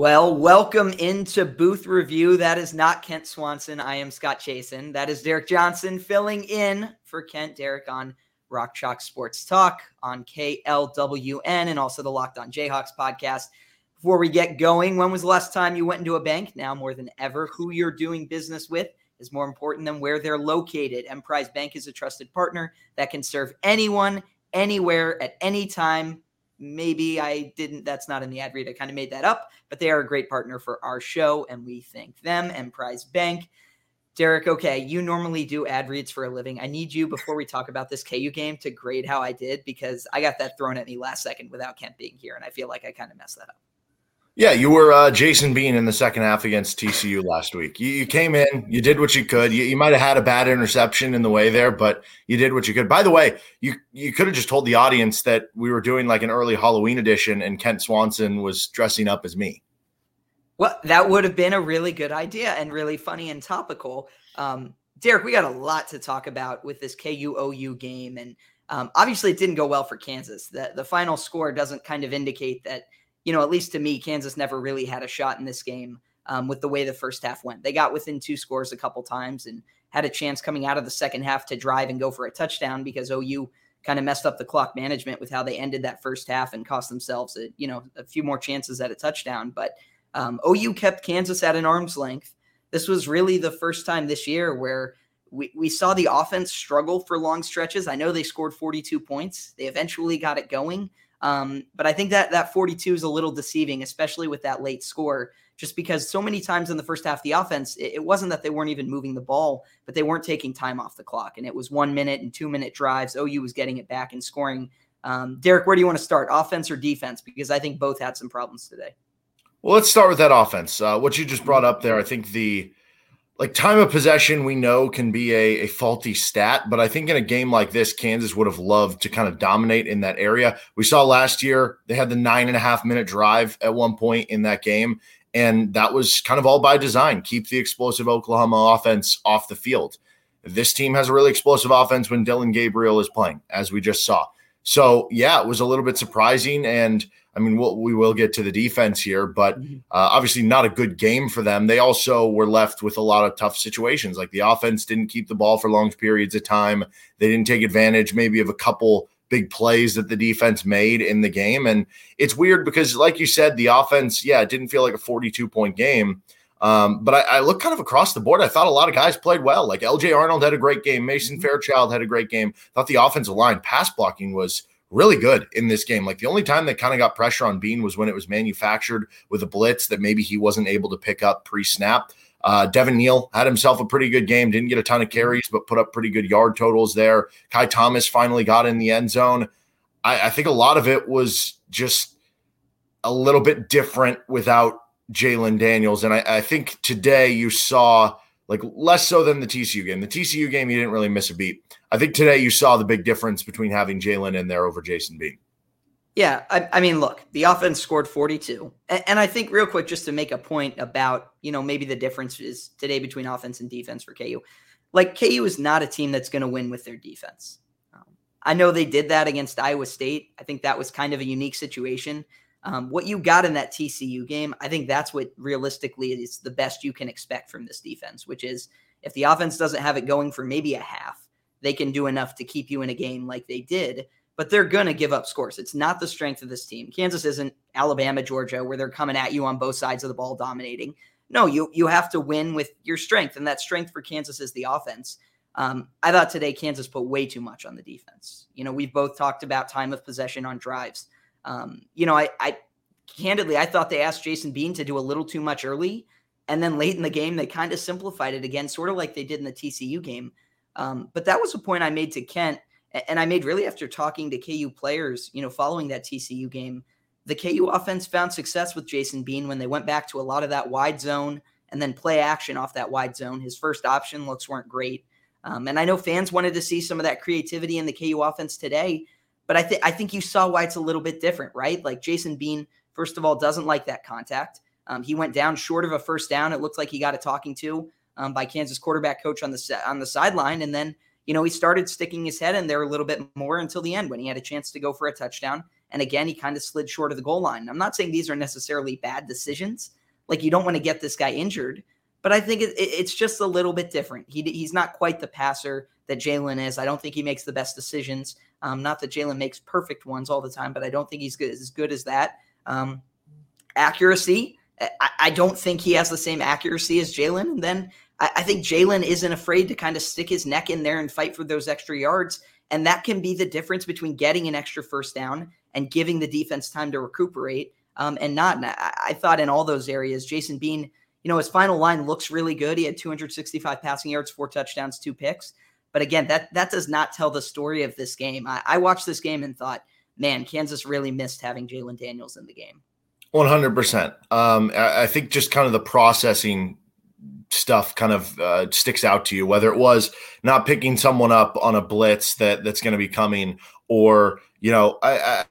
Well, welcome into Booth Review. That is not Kent Swanson. I am Scott Chasen. That is Derek Johnson filling in for Kent. Derek on Rock Chalk Sports Talk on KLWN and also the Locked On Jayhawks podcast. Before we get going, when was the last time you went into a bank? Now more than ever, who you're doing business with is more important than where they're located. Emprise Bank is a trusted partner that can serve anyone, anywhere, at any time maybe I didn't, that's not in the ad read. I kind of made that up, but they are a great partner for our show, and we thank them Emprise Bank. Derek, okay, you normally do ad reads for a living. I need you before we talk about this KU game to grade how I did because I got that thrown at me last second without Kent being here, and I feel like I kind of messed that up. Yeah, you were uh, Jason Bean in the second half against TCU last week. You, you came in, you did what you could. You, you might have had a bad interception in the way there, but you did what you could. By the way, you you could have just told the audience that we were doing like an early Halloween edition, and Kent Swanson was dressing up as me. Well, that would have been a really good idea and really funny and topical. Um, Derek, we got a lot to talk about with this KUOU game, and um, obviously it didn't go well for Kansas. The the final score doesn't kind of indicate that you know, at least to me, Kansas never really had a shot in this game um, with the way the first half went. They got within two scores a couple times and had a chance coming out of the second half to drive and go for a touchdown because OU kind of messed up the clock management with how they ended that first half and cost themselves a, you know a few more chances at a touchdown. But um, OU kept Kansas at an arm's length. This was really the first time this year where we, we saw the offense struggle for long stretches. I know they scored 42 points. They eventually got it going, um, but I think that that 42 is a little deceiving, especially with that late score, just because so many times in the first half, the offense, it, it, wasn't that they weren't even moving the ball, but they weren't taking time off the clock. And it was one minute and two minute drives. OU was getting it back and scoring. Um, Derek, where do you want to start, offense or defense? Because I think both had some problems today. Well, let's start with that offense. Uh, what you just brought up there, I think the like time of possession we know can be a, a, faulty stat but i think in a game like this kansas would have loved to kind of dominate in that area. We saw last year they had the nine and a half minute drive at one point in that game and that was kind of all by design. Keep the explosive oklahoma offense off the field. This team has a really explosive offense when dillon gabriel is playing as we just saw. So yeah it was a little bit surprising and I mean, we'll, we will get to the defense here, but mm-hmm. uh, obviously not a good game for them. They also were left with a lot of tough situations. Like the offense didn't keep the ball for long periods of time. They didn't take advantage maybe of a couple big plays that the defense made in the game. And it's weird because, like you said, the offense, yeah, it didn't feel like a 42 point game. Um, but I, I look kind of across the board. I thought a lot of guys played well. Like LJ Arnold had a great game. Mason mm-hmm. Fairchild had a great game. Thought the offensive line pass blocking was really good in this game. Like the only time that kind of got pressure on Bean was when it was manufactured with a blitz that maybe he wasn't able to pick up pre snap. Uh, Devin Neal had himself a pretty good game. Didn't get a ton of carries, but put up pretty good yard totals there. Kai Thomas finally got in the end zone. I, I think a lot of it was just a little bit different without Jalon Daniels. And I, I, think today you saw like less so than the TCU game. The TCU game, you didn't really miss a beat. I think today you saw the big difference between having Jalon in there over Jason Bean. Yeah, I, I, mean, look, the offense scored 42. And, and, I think, real quick, just to make a point about, you know, maybe the difference is today between offense and defense for KU. Like, KU is not a team that's going to win with their defense. Um, I know they did that against Iowa State. I think that was kind of a unique situation. Um, what you got in that TCU game, I think that's what realistically is the best you can expect from this defense, which is if the offense doesn't have it going for maybe a half, they can do enough to keep you in a game like they did but they're going to give up scores. It's not the strength of this team. Kansas isn't Alabama, Georgia, where they're coming at you on both sides of the ball, dominating. No, you you have to win with your strength, and that strength for Kansas is the offense. Um, I thought today Kansas put way too much on the defense. You know, we've both talked about time of possession on drives. Um, you know, I, I candidly I thought they asked Jason Bean to do a little too much early, and then late in the game they kind of simplified it again, sort of like they did in the TCU game. Um, but that was a point I made to Kent and I made really after talking to KU players, you know, following that TCU game, the KU offense found success with Jason Bean when they went back to a lot of that wide zone and then play action off that wide zone. His first option looks weren't great. Um, and I know fans wanted to see some of that creativity in the KU offense today, but I think I think you saw why it's a little bit different, right? Like Jason Bean, first of all, doesn't like that contact. Um, he went down short of a first down. It looked like he got a talking to um, by Kansas quarterback coach on the on the sideline, and then you know, he started sticking his head in there a little bit more until the end when he had a chance to go for a touchdown. And again, he kind of slid short of the goal line. I'm not saying these are necessarily bad decisions. Like you don't want to get this guy injured, but I think it, it, it's just a little bit different. He, he's not quite the passer that Jalon is. I don't think he makes the best decisions. Um, not that Jalon makes perfect ones all the time, but I don't think he's good, as good as that. Um, accuracy, I, I, don't think he has the same accuracy as Jalon. And then I, I think Jalon isn't afraid to kind of stick his neck in there and fight for those extra yards. And that can be the difference between getting an extra first down and giving the defense time to recuperate um, and not. And I, I, thought in all those areas, Jason Bean, you know, his final line looks really good. He had 265 passing yards, four touchdowns, two picks. But again, that that does not tell the story of this game. I, I watched this game and thought, man, Kansas really missed having Jalon Daniels in the game. 100%. Um, I, I think just kind of the processing stuff kind of uh, sticks out to you, whether it was not picking someone up on a blitz that that's going to be coming, or you know, I, I,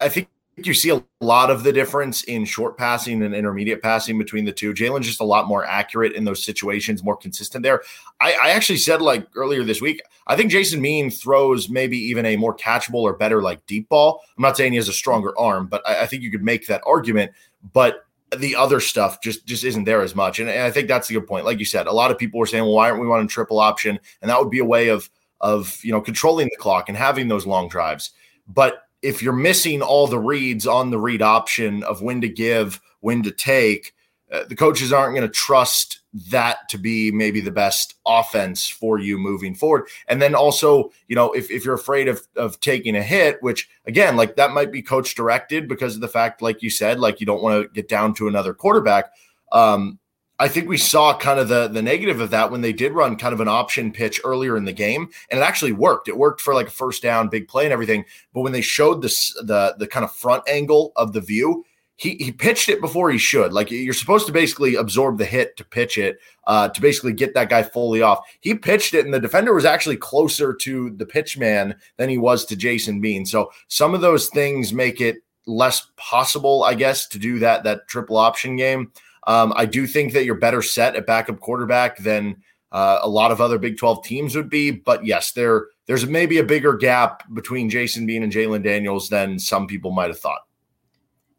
I think you see a lot of the difference in short passing and intermediate passing between the two. Jalon's just a lot more accurate in those situations, more consistent there. I, I, actually said like earlier this week, I think Jason Bean throws maybe even a more catchable or better like deep ball. I'm not saying he has a stronger arm, but I, I think you could make that argument. But the other stuff just just isn't there as much. And, and, I think that's a good point. Like you said, a lot of people were saying, well, why aren't we running triple option? And that would be a way of of you know controlling the clock and having those long drives. But if you're missing all the reads on the read option of when to give, when to take, uh, the coaches aren't going to trust that to be maybe the best offense for you moving forward. And then also, you know, if, if you're afraid of, of taking a hit, which again, like that might be coach directed because of the fact, like you said, like you don't want to get down to another quarterback. Um, I think we saw kind of the the negative of that when they did run kind of an option pitch earlier in the game, and it actually worked. It worked for like a first down, big play, and everything. But when they showed this the the kind of front angle of the view, he he pitched it before he should. Like you're supposed to basically absorb the hit to pitch it, uh, to basically get that guy fully off. He pitched it, and the defender was actually closer to the pitch man than he was to Jason Bean. So some of those things make it less possible, I guess, to do that that triple option game. Um, I do think that you're better set at backup quarterback than uh, a lot of other Big 12 teams would be. But yes, there there's maybe a bigger gap between Jason Bean and Jalon Daniels than some people might have thought.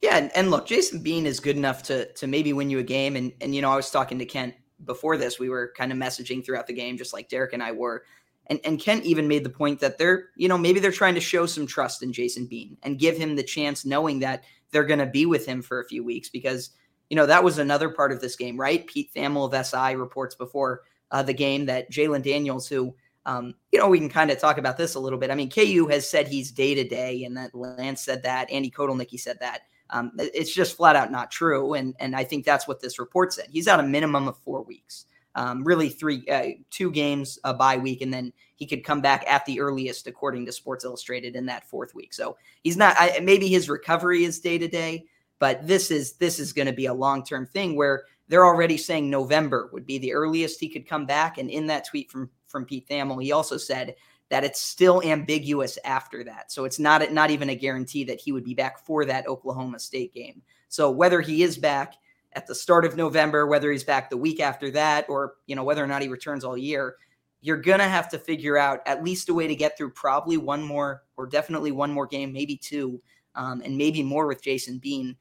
Yeah, and, and, look, Jason Bean is good enough to to maybe win you a game. And and you know, I was talking to Kent before this. We were kind of messaging throughout the game, just like Derek and I were. And and Kent even made the point that they're, you know, maybe they're trying to show some trust in Jason Bean and give him the chance, knowing that they're going to be with him for a few weeks because you know that was another part of this game, right? Pete Thamel of SI reports before uh, the game that Jalon Daniels, who um, you know, we can kind of talk about this a little bit. I mean, KU has said he's day to day, and that Lance said that, Andy Kotelnicki said that. Um, it's just flat out not true. And, and I think that's what this report said. He's out a minimum of four weeks, um, really three, uh, two games a bye week. And then he could come back at the earliest, according to Sports Illustrated, in that fourth week. So he's not, I, maybe his recovery is day to day, but this is, this is going to be a long term thing where they're already saying November would be the earliest he could come back. And in that tweet from, from Pete Thamel, he also said, that it's still ambiguous after that. So it's not not even a guarantee that he would be back for that Oklahoma State game. So whether he is back at the start of November, whether he's back the week after that, or you know whether or not he returns all year, you're gonna have to figure out at least a way to get through probably one more or definitely one more game, maybe two, um, and maybe more with Jason Bean.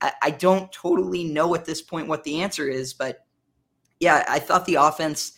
I, I don't totally know at this point what the answer is, but yeah, I thought the offense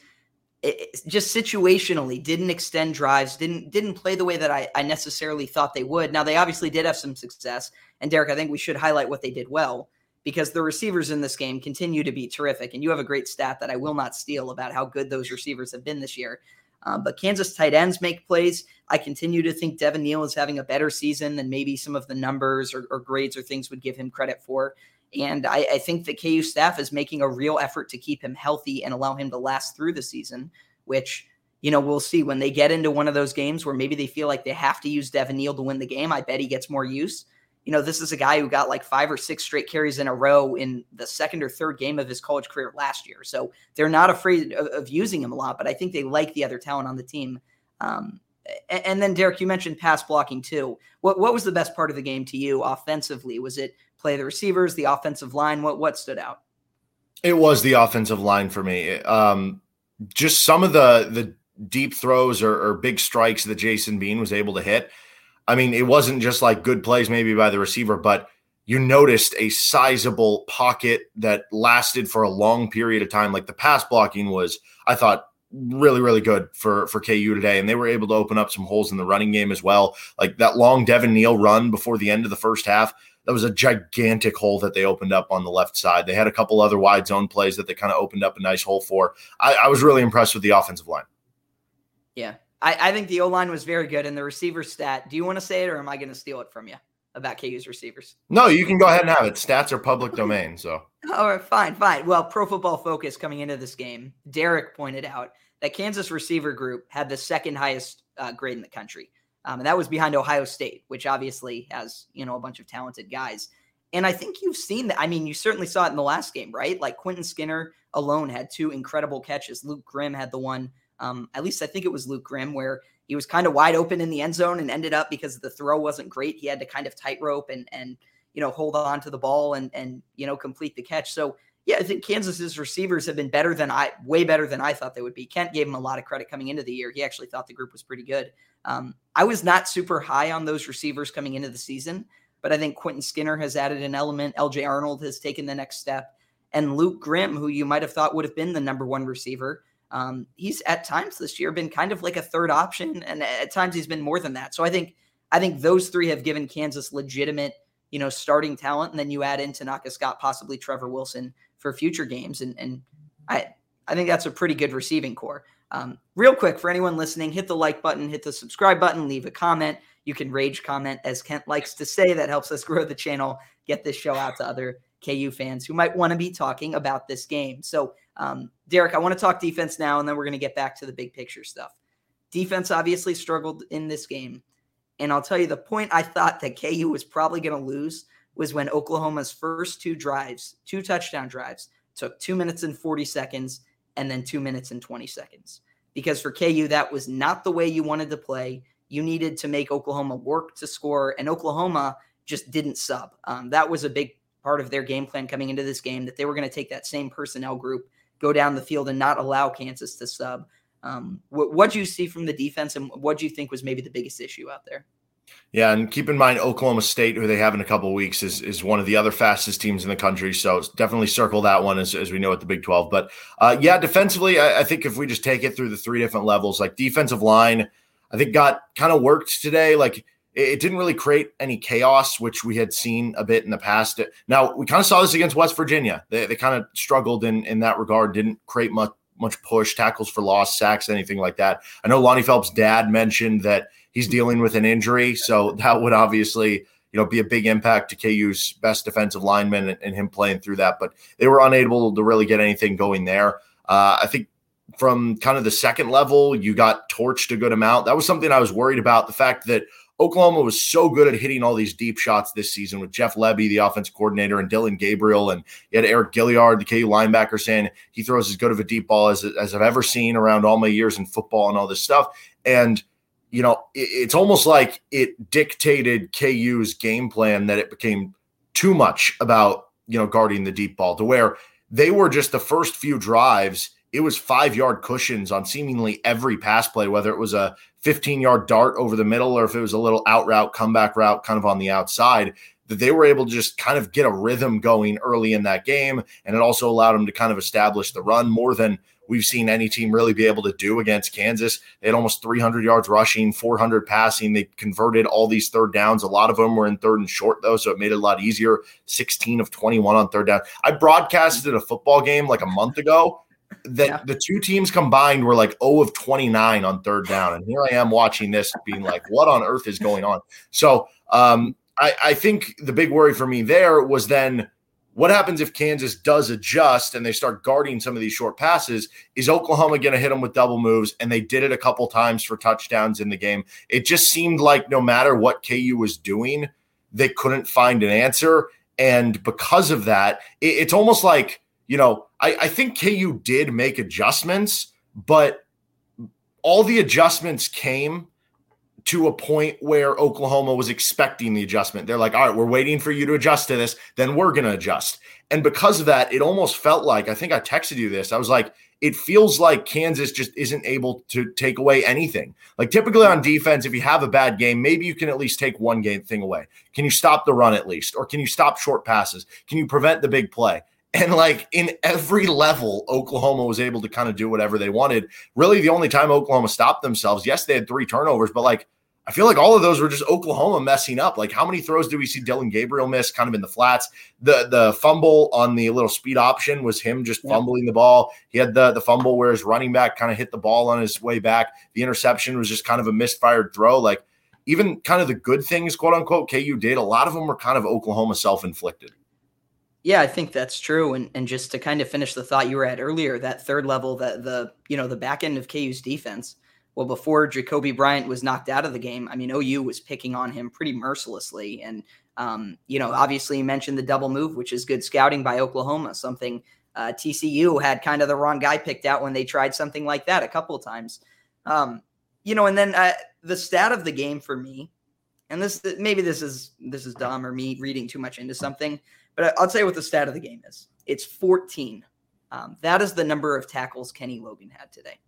it, just situationally didn't extend drives, didn't didn't play the way that I, I necessarily thought they would. Now they obviously did have some success, and Derek, I think we should highlight what they did well because the receivers in this game continue to be terrific. And you have a great stat that I will not steal about how good those receivers have been this year. Uh, but Kansas tight ends make plays. I continue to think Devin Neal is having a better season than maybe some of the numbers or, or grades or things would give him credit for. And I, I, think the KU staff is making a real effort to keep him healthy and allow him to last through the season, which, you know, we'll see when they get into one of those games where maybe they feel like they have to use Devin Neal to win the game. I bet he gets more use. You know, this is a guy who got like five or six straight carries in a row in the second or third game of his college career last year. So they're not afraid of, of using him a lot, but I think they like the other talent on the team. Um, and then Derek, you mentioned pass blocking too. What what was the best part of the game to you offensively? Was it play the receivers, the offensive line? What what stood out? It was the offensive line for me. Um, just some of the the deep throws or, or big strikes that Jason Bean was able to hit. I mean, it wasn't just like good plays maybe by the receiver, but you noticed a sizable pocket that lasted for a long period of time. Like the pass blocking was, I thought, really, really good for for KU today, and they were able to open up some holes in the running game as well. Like that long Devin Neal run before the end of the first half that was a gigantic hole that they opened up on the left side. They had a couple other wide zone plays that they kind of opened up a nice hole for. I, I was really impressed with the offensive line. Yeah, I, I think the O line was very good, and the receiver stat. Do you want to say it, or am I going to steal it from you about KU's receivers? No, you can go ahead and have it. Stats are public domain, so. All right, fine, fine. Well, Pro Football Focus coming into this game, Derek pointed out that Kansas receiver group had the second highest uh, grade in the country. Um, and that was behind Ohio State, which obviously has, you know, a bunch of talented guys. And I think you've seen that. I mean, you certainly saw it in the last game, right? Like Quentin Skinner alone had two incredible catches. Luke Grimm had the one, um, at least I think it was Luke Grimm, where he was kind of wide open in the end zone and ended up because the throw wasn't great. He had to kind of tightrope and and you know hold on to the ball and and you know complete the catch. So yeah, I think Kansas's receivers have been better than I, way better than I thought they would be. Kent gave him a lot of credit coming into the year. He actually thought the group was pretty good. Um, I was not super high on those receivers coming into the season, but I think Quentin Skinner has added an element. LJ Arnold has taken the next step. And Luke Grimm, who you might have thought would have been the number one receiver, um, he's at times this year been kind of like a third option, and at times he's been more than that. So I think I think those three have given Kansas legitimate, you know, starting talent. And then you add in Tanaka Scott, possibly Trevor Wilson for future games, and and I I think that's a pretty good receiving core. Um, real quick for anyone listening, hit the like button, hit the subscribe button, leave a comment. You can rage comment, as Kent likes to say. That helps us grow the channel, get this show out to other KU fans who might want to be talking about this game. So, um, Derek, I want to talk defense now, and then we're going to get back to the big picture stuff. Defense obviously struggled in this game. And I'll tell you the point I thought that KU was probably going to lose was when Oklahoma's first two drives, two touchdown drives, took two minutes and 40 seconds and then two minutes and 20 seconds. Because for KU, that was not the way you wanted to play. You needed to make Oklahoma work to score, and Oklahoma just didn't sub. Um, that was a big part of their game plan coming into this game that they were going to take that same personnel group, go down the field, and not allow Kansas to sub. Um, what do you see from the defense, and what do you think was maybe the biggest issue out there? Yeah, and keep in mind Oklahoma State, who they have in a couple weeks, is is one of the other fastest teams in the country. So definitely circle that one as, as we know at the Big Twelve. But uh, yeah, defensively, I, I, think if we just take it through the three different levels, like defensive line, I think got kind of worked today. Like it didn't really create any chaos, which we had seen a bit in the past. Now we kind of saw this against West Virginia. They, they kind of struggled in in that regard, didn't create much much push, tackles for loss, sacks, anything like that. I know Lonnie Phelps' dad mentioned that he's dealing with an injury, so that would obviously you know, be a big impact to KU's best defensive lineman and, and him playing through that. But they were unable to really get anything going there. Uh, I think from kind of the second level, you got torched a good amount. That was something I was worried about. The fact that Oklahoma was so good at hitting all these deep shots this season with Jeff Lebby, the offense coordinator, and Dillon Gabriel, and you had Eriq Gilyard, the KU linebacker, saying he throws as good of a deep ball as, as I've ever seen around all my years in football and all this stuff. And you know, it, it's almost like it dictated KU's game plan that it became too much about you know guarding the deep ball to where they were just the first few drives it was five yard cushions on seemingly every pass play, whether it was a 15 yard dart over the middle or if it was a little out route, comeback route kind of on the outside, that they were able to just kind of get a rhythm going early in that game. And it also allowed them to kind of establish the run more than we've seen any team really be able to do against Kansas. They had almost 300 yards rushing, 400 passing. They converted all these third downs. A lot of them were in third and short, though, so it made it a lot easier. 16 of 21 on third down. I broadcasted a football game like a month ago that yeah. the two teams combined were like 0 of 29 on third down. And here I am watching this being like, what on earth is going on? So um, I, I think the big worry for me there was then what happens if Kansas does adjust and they start guarding some of these short passes? Is Oklahoma going to hit them with double moves? And they did it a couple times for touchdowns in the game. It just seemed like no matter what KU was doing, they couldn't find an answer. And because of that, it, it's almost like, you know, I, I think KU did make adjustments, but all the adjustments came to a point where Oklahoma was expecting the adjustment. They're like, all right, we're waiting for you to adjust to this, then we're going to adjust. And because of that, it almost felt like I think I texted you this. I was like, it feels like Kansas just isn't able to take away anything. Like typically on defense, if you have a bad game, maybe you can at least take one game thing away. Can you stop the run at least? Or can you stop short passes? Can you prevent the big play? And like in every level, Oklahoma was able to kind of do whatever they wanted. Really, the only time Oklahoma stopped themselves, yes, they had three turnovers, but like I feel like all of those were just Oklahoma messing up. Like how many throws do we see Dillon Gabriel miss kind of in the flats? The the fumble on the little speed option was him just fumbling the ball. He had the the fumble where his running back kind of hit the ball on his way back. The interception was just kind of a misfired throw. Like even kind of the good things, quote unquote, KU did, a lot of them were kind of Oklahoma self-inflicted. Yeah, I think that's true. And and just to kind of finish the thought you were at earlier, that third level, that the you know the back end of KU's defense. Well, before Jacoby Bryant was knocked out of the game, I mean OU was picking on him pretty mercilessly. And um, you know, obviously you mentioned the double move, which is good scouting by Oklahoma. Something uh, TCU had kind of the wrong guy picked out when they tried something like that a couple of times. Um, you know, and then uh, the stat of the game for me, and this maybe this is this is dumb or me reading too much into something but I'll tell you what the stat of the game is. It's 14. Um, that is the number of tackles Kenny Logan had today.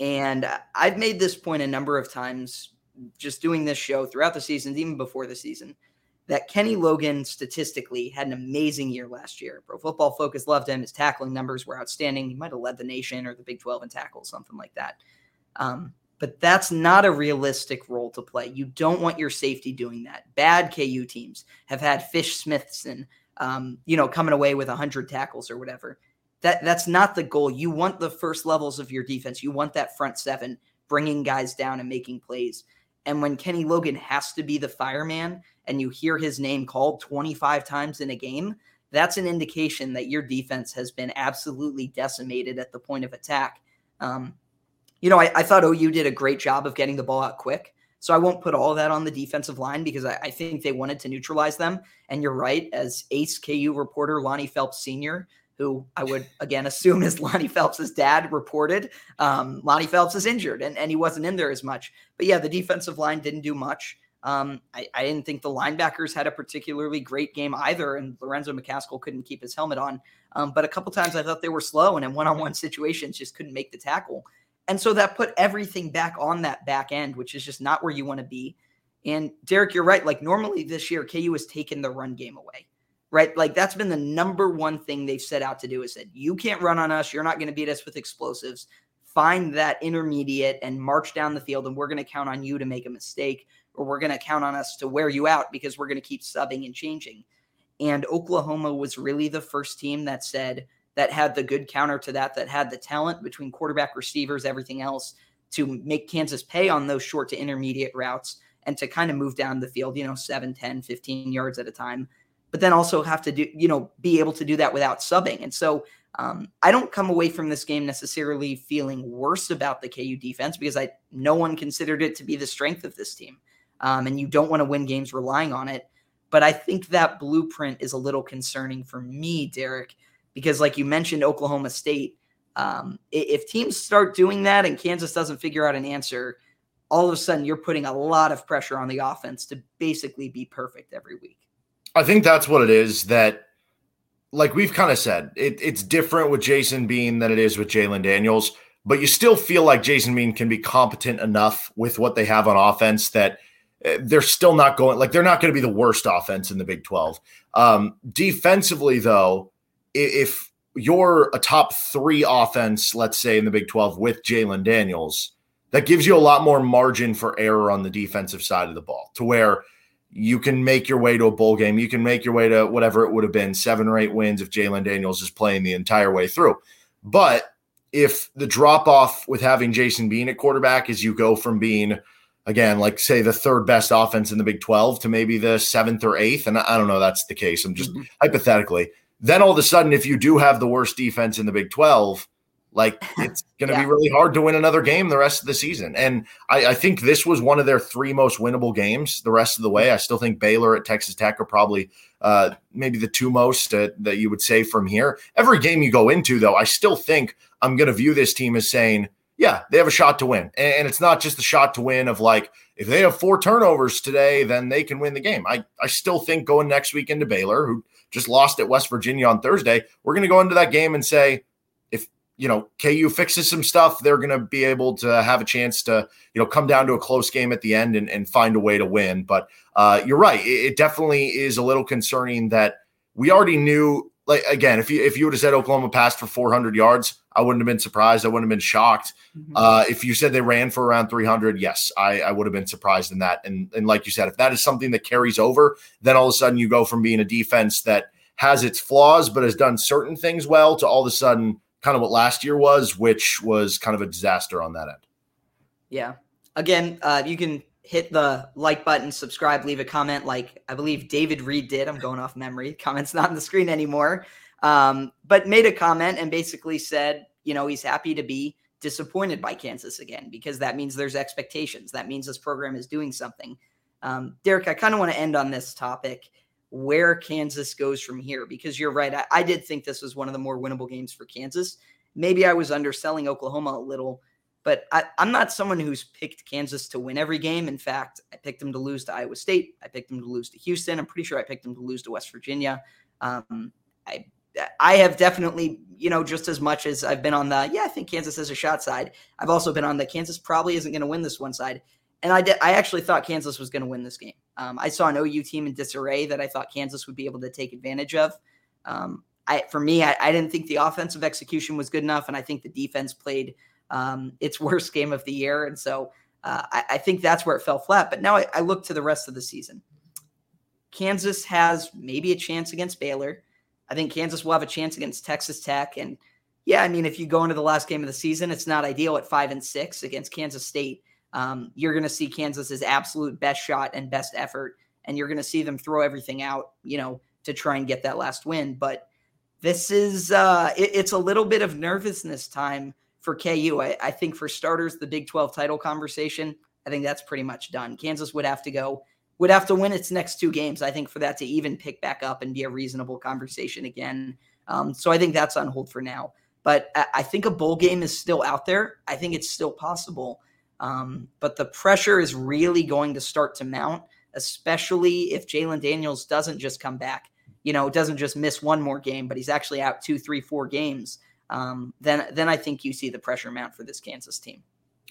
And I've made this point a number of times just doing this show throughout the season, even before the season, that Kenny Logan statistically had an amazing year last year. Pro Football Focus loved him. His tackling numbers were outstanding. He might have led the nation or the Big 12 in tackles, something like that. Um, but that's not a realistic role to play. You don't want your safety doing that. Bad KU teams have had Fish Smithson, um, you know, coming away with 100 tackles or whatever. That that's not the goal. You want the first levels of your defense. You want that front seven bringing guys down and making plays. And when Kenny Logan has to be the fireman and you hear his name called 25 times in a game, that's an indication that your defense has been absolutely decimated at the point of attack. Um, you know, I, I, thought OU did a great job of getting the ball out quick. So I won't put all that on the defensive line because I, I think they wanted to neutralize them. And you're right, as ace KU reporter Lonnie Phelps Sr., who I would again assume is Lonnie Phelps' dad, reported. Um, Lonnie Phelps is injured and, and he wasn't in there as much. But yeah, the defensive line didn't do much. Um, I, I, didn't think the linebackers had a particularly great game either, and Lorenzo McCaskill couldn't keep his helmet on. Um, but a couple times I thought they were slow, and in one-on-one situations just couldn't make the tackle. And so that put everything back on that back end, which is just not where you want to be. And Derek, you're right. Like normally this year, KU has taken the run game away, right? Like that's been the number one thing they've set out to do is that you can't run on us. You're not going to beat us with explosives. Find that intermediate and march down the field. And we're going to count on you to make a mistake, or we're going to count on us to wear you out because we're going to keep subbing and changing. And Oklahoma was really the first team that said, that had the good counter to that, that had the talent between quarterback, receivers, everything else to make Kansas pay on those short to intermediate routes and to kind of move down the field, you know, 7, 10, 15 yards at a time, but then also have to do, you know, be able to do that without subbing. And so um, I don't come away from this game necessarily feeling worse about the KU defense because I no one considered it to be the strength of this team. Um, and you don't want to win games relying on it. But I think that blueprint is a little concerning for me, Derek, because like you mentioned, Oklahoma State, um, if teams start doing that and Kansas doesn't figure out an answer, all of a sudden you're putting a lot of pressure on the offense to basically be perfect every week. I think that's what it is that like we've kind of said, it, it's different with Jason Bean than it is with Jalon Daniels, but you still feel like Jason Bean can be competent enough with what they have on offense that eh, they're still not going like they're not going to be the worst offense in the Big 12. Um, defensively, though, if you're a top three offense, let's say in the Big 12 with Jalon Daniels, that gives you a lot more margin for error on the defensive side of the ball to where you can make your way to a bowl game. You can make your way to whatever it would have been seven or eight wins if Jalon Daniels is playing the entire way through. But if the drop off with having Jason Bean at quarterback is you go from being, again, like say the third best offense in the Big 12 to maybe the seventh or eighth, and I don't know that's the case. I'm just mm-hmm. hypothetically. Then all of a sudden, if you do have the worst defense in the Big 12, like it's going to yeah. be really hard to win another game the rest of the season. And I, I, think this was one of their three most winnable games the rest of the way. I still think Baylor at Texas Tech are probably uh, maybe the two most uh, that you would say from here. Every game you go into, though, I still think I'm going to view this team as saying, yeah, they have a shot to win. And, and it's not just the shot to win of like, if they have four turnovers today, then they can win the game. I, I still think going next week into Baylor, who just lost at West Virginia on Thursday, we're going to go into that game and say, if you know, KU fixes some stuff, they're going to be able to have a chance to, you know, come down to a close game at the end and, and find a way to win. But uh, you're right. It, it, definitely is a little concerning that we already knew. Like again, if you if you would have said Oklahoma passed for 400 yards, I wouldn't have been surprised. I wouldn't have been shocked. Mm-hmm. Uh, if you said they ran for around 300, yes, I, I would have been surprised in that. And and like you said, if that is something that carries over, then all of a sudden you go from being a defense that has its flaws but has done certain things well to all of a sudden kind of what last year was, which was kind of a disaster on that end. Yeah. Again, uh, you can hit the like button, subscribe, leave a comment, like I believe David Reed did. I'm going off memory. Comment's not on the screen anymore. Um, but made a comment and basically said, you know, he's happy to be disappointed by Kansas again because that means there's expectations. That means this program is doing something. Um, Derek, I kind of want to end on this topic where Kansas goes from here because you're right. I, I, did think this was one of the more winnable games for Kansas. Maybe I was underselling Oklahoma a little, but I, am not someone who's picked Kansas to win every game. In fact, I picked them to lose to Iowa State. I picked them to lose to Houston. I'm pretty sure I picked them to lose to West Virginia. Um, I I have definitely, you know, just as much as I've been on the yeah, I think Kansas has a shot side. I've also been on the Kansas probably isn't going to win this one side. And I I actually thought Kansas was going to win this game. Um, I saw an OU team in disarray that I thought Kansas would be able to take advantage of. Um, I, for me, I, I, didn't think the offensive execution was good enough, and I think the defense played um, its worst game of the year, and so uh, I, I, think that's where it fell flat. But now I, I look to the rest of the season. Kansas has maybe a chance against Baylor. I think Kansas will have a chance against Texas Tech, and yeah, I mean, if you go into the last game of the season, it's not ideal at five and six against Kansas State um, you're going to see Kansas's absolute best shot and best effort, and you're going to see them throw everything out, you know, to try and get that last win. But this is uh, it, it's a little bit of nervousness time for KU. I, I think for starters, the Big 12 title conversation, I think that's pretty much done. Kansas would have to go would have to win its next two games, I think, for that to even pick back up and be a reasonable conversation again. Um, so I think that's on hold for now. But I, I think a bowl game is still out there. I think it's still possible. Um, but the pressure is really going to start to mount, especially if Jalon Daniels doesn't just come back, you know, doesn't just miss one more game, but he's actually out two, three, four games. Um, then, then I think you see the pressure mount for this Kansas team.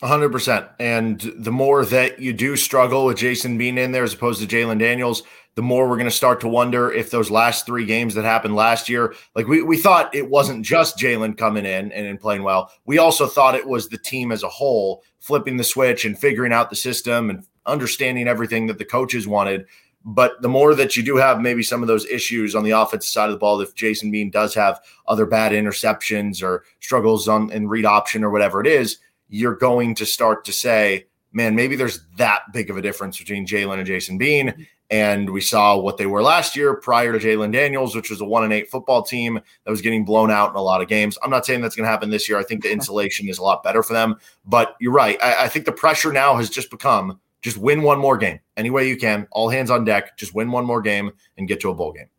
100%. And the more that you do struggle with Jason Bean in there as opposed to Jalon Daniels, the more we're going to start to wonder if those last three games that happened last year, like we, we thought it wasn't just Jalon coming in and, and playing well. We also thought it was the team as a whole flipping the switch and figuring out the system and understanding everything that the coaches wanted. But the more that you do have maybe some of those issues on the offensive side of the ball, if Jason Bean does have other bad interceptions or struggles on in read option or whatever it is, you're going to start to say, man, maybe there's that big of a difference between Jalon and Jason Bean. Mm-hmm. And we saw what they were last year prior to Jalon Daniels, which was a one and eight football team that was getting blown out in a lot of games. I'm not saying that's going to happen this year. I think the insulation is a lot better for them. But you're right. I, I think the pressure now has just become just win one more game any way you can. All hands on deck. Just win one more game and get to a bowl game.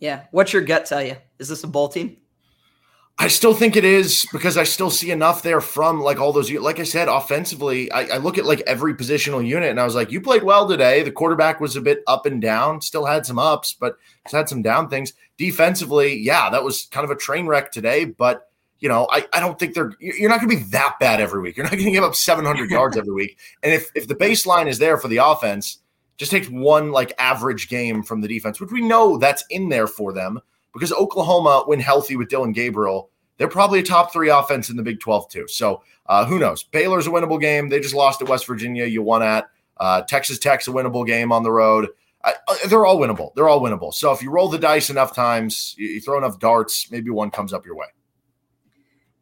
Yeah. What's your gut tell you? Is this a bowl team? I still think it is because I still see enough there from like all those. Like I said, offensively, I, I, look at like every positional unit and I was like, you played well today. The quarterback was a bit up and down, still had some ups, but had some down things. Defensively, yeah, that was kind of a train wreck today. But you know, I, I don't think they're you're not going to be that bad every week. You're not going to give up 700 yards every week. And if if the baseline is there for the offense, just takes one like average game from the defense, which we know that's in there for them because Oklahoma, when healthy with Dillon Gabriel, they're probably a top three offense in the Big 12 too. So uh, who knows? Baylor's a winnable game. They just lost at West Virginia. You won at uh, Texas Tech's a winnable game on the road. I, uh, they're all winnable. They're all winnable. So if you roll the dice enough times, you, you throw enough darts, maybe one comes up your way.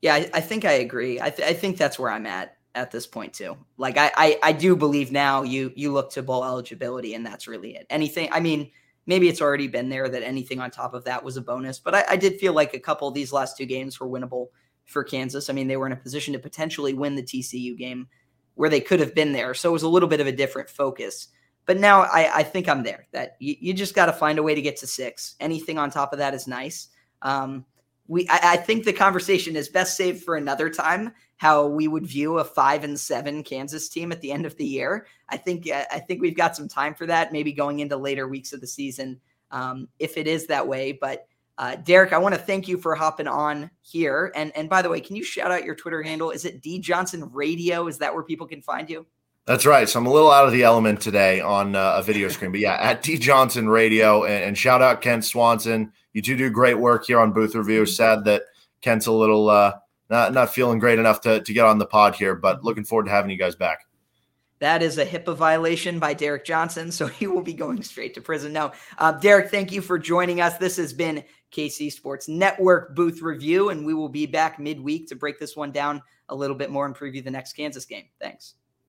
Yeah, I, I think I agree. I, th- I think that's where I'm at at this point too. Like I, I I do believe now you you look to bowl eligibility and that's really it. Anything I mean maybe it's already been there that anything on top of that was a bonus. But I, I, did feel like a couple of these last two games were winnable for Kansas. I mean, they were in a position to potentially win the TCU game where they could have been there. So it was a little bit of a different focus. But now I, I think I'm there that you, you just got to find a way to get to six. Anything on top of that is nice. Um, we I, I, think the conversation is best saved for another time how we would view a five and seven kansas team at the end of the year. I think i think we've got some time for that maybe going into later weeks of the season um, if it is that way. But uh, derek i want to thank you for hopping on here. And and by the way can you shout out your twitter handle? Is it d johnson radio? Is that where people can find you that's right. So I'm a little out of the element today on uh, a video screen, but yeah, at D Johnson Radio, and, and, shout out Kent Swanson. You two do great work here on Booth Review. Sad that Kent's a little uh, not not feeling great enough to to get on the pod here, but looking forward to having you guys back. That is a HIPAA violation by Derek Johnson, so he will be going straight to prison. No, uh, Derek, thank you for joining us. This has been KC Sports Network Booth Review, and we will be back midweek to break this one down a little bit more and preview the next Kansas game. Thanks.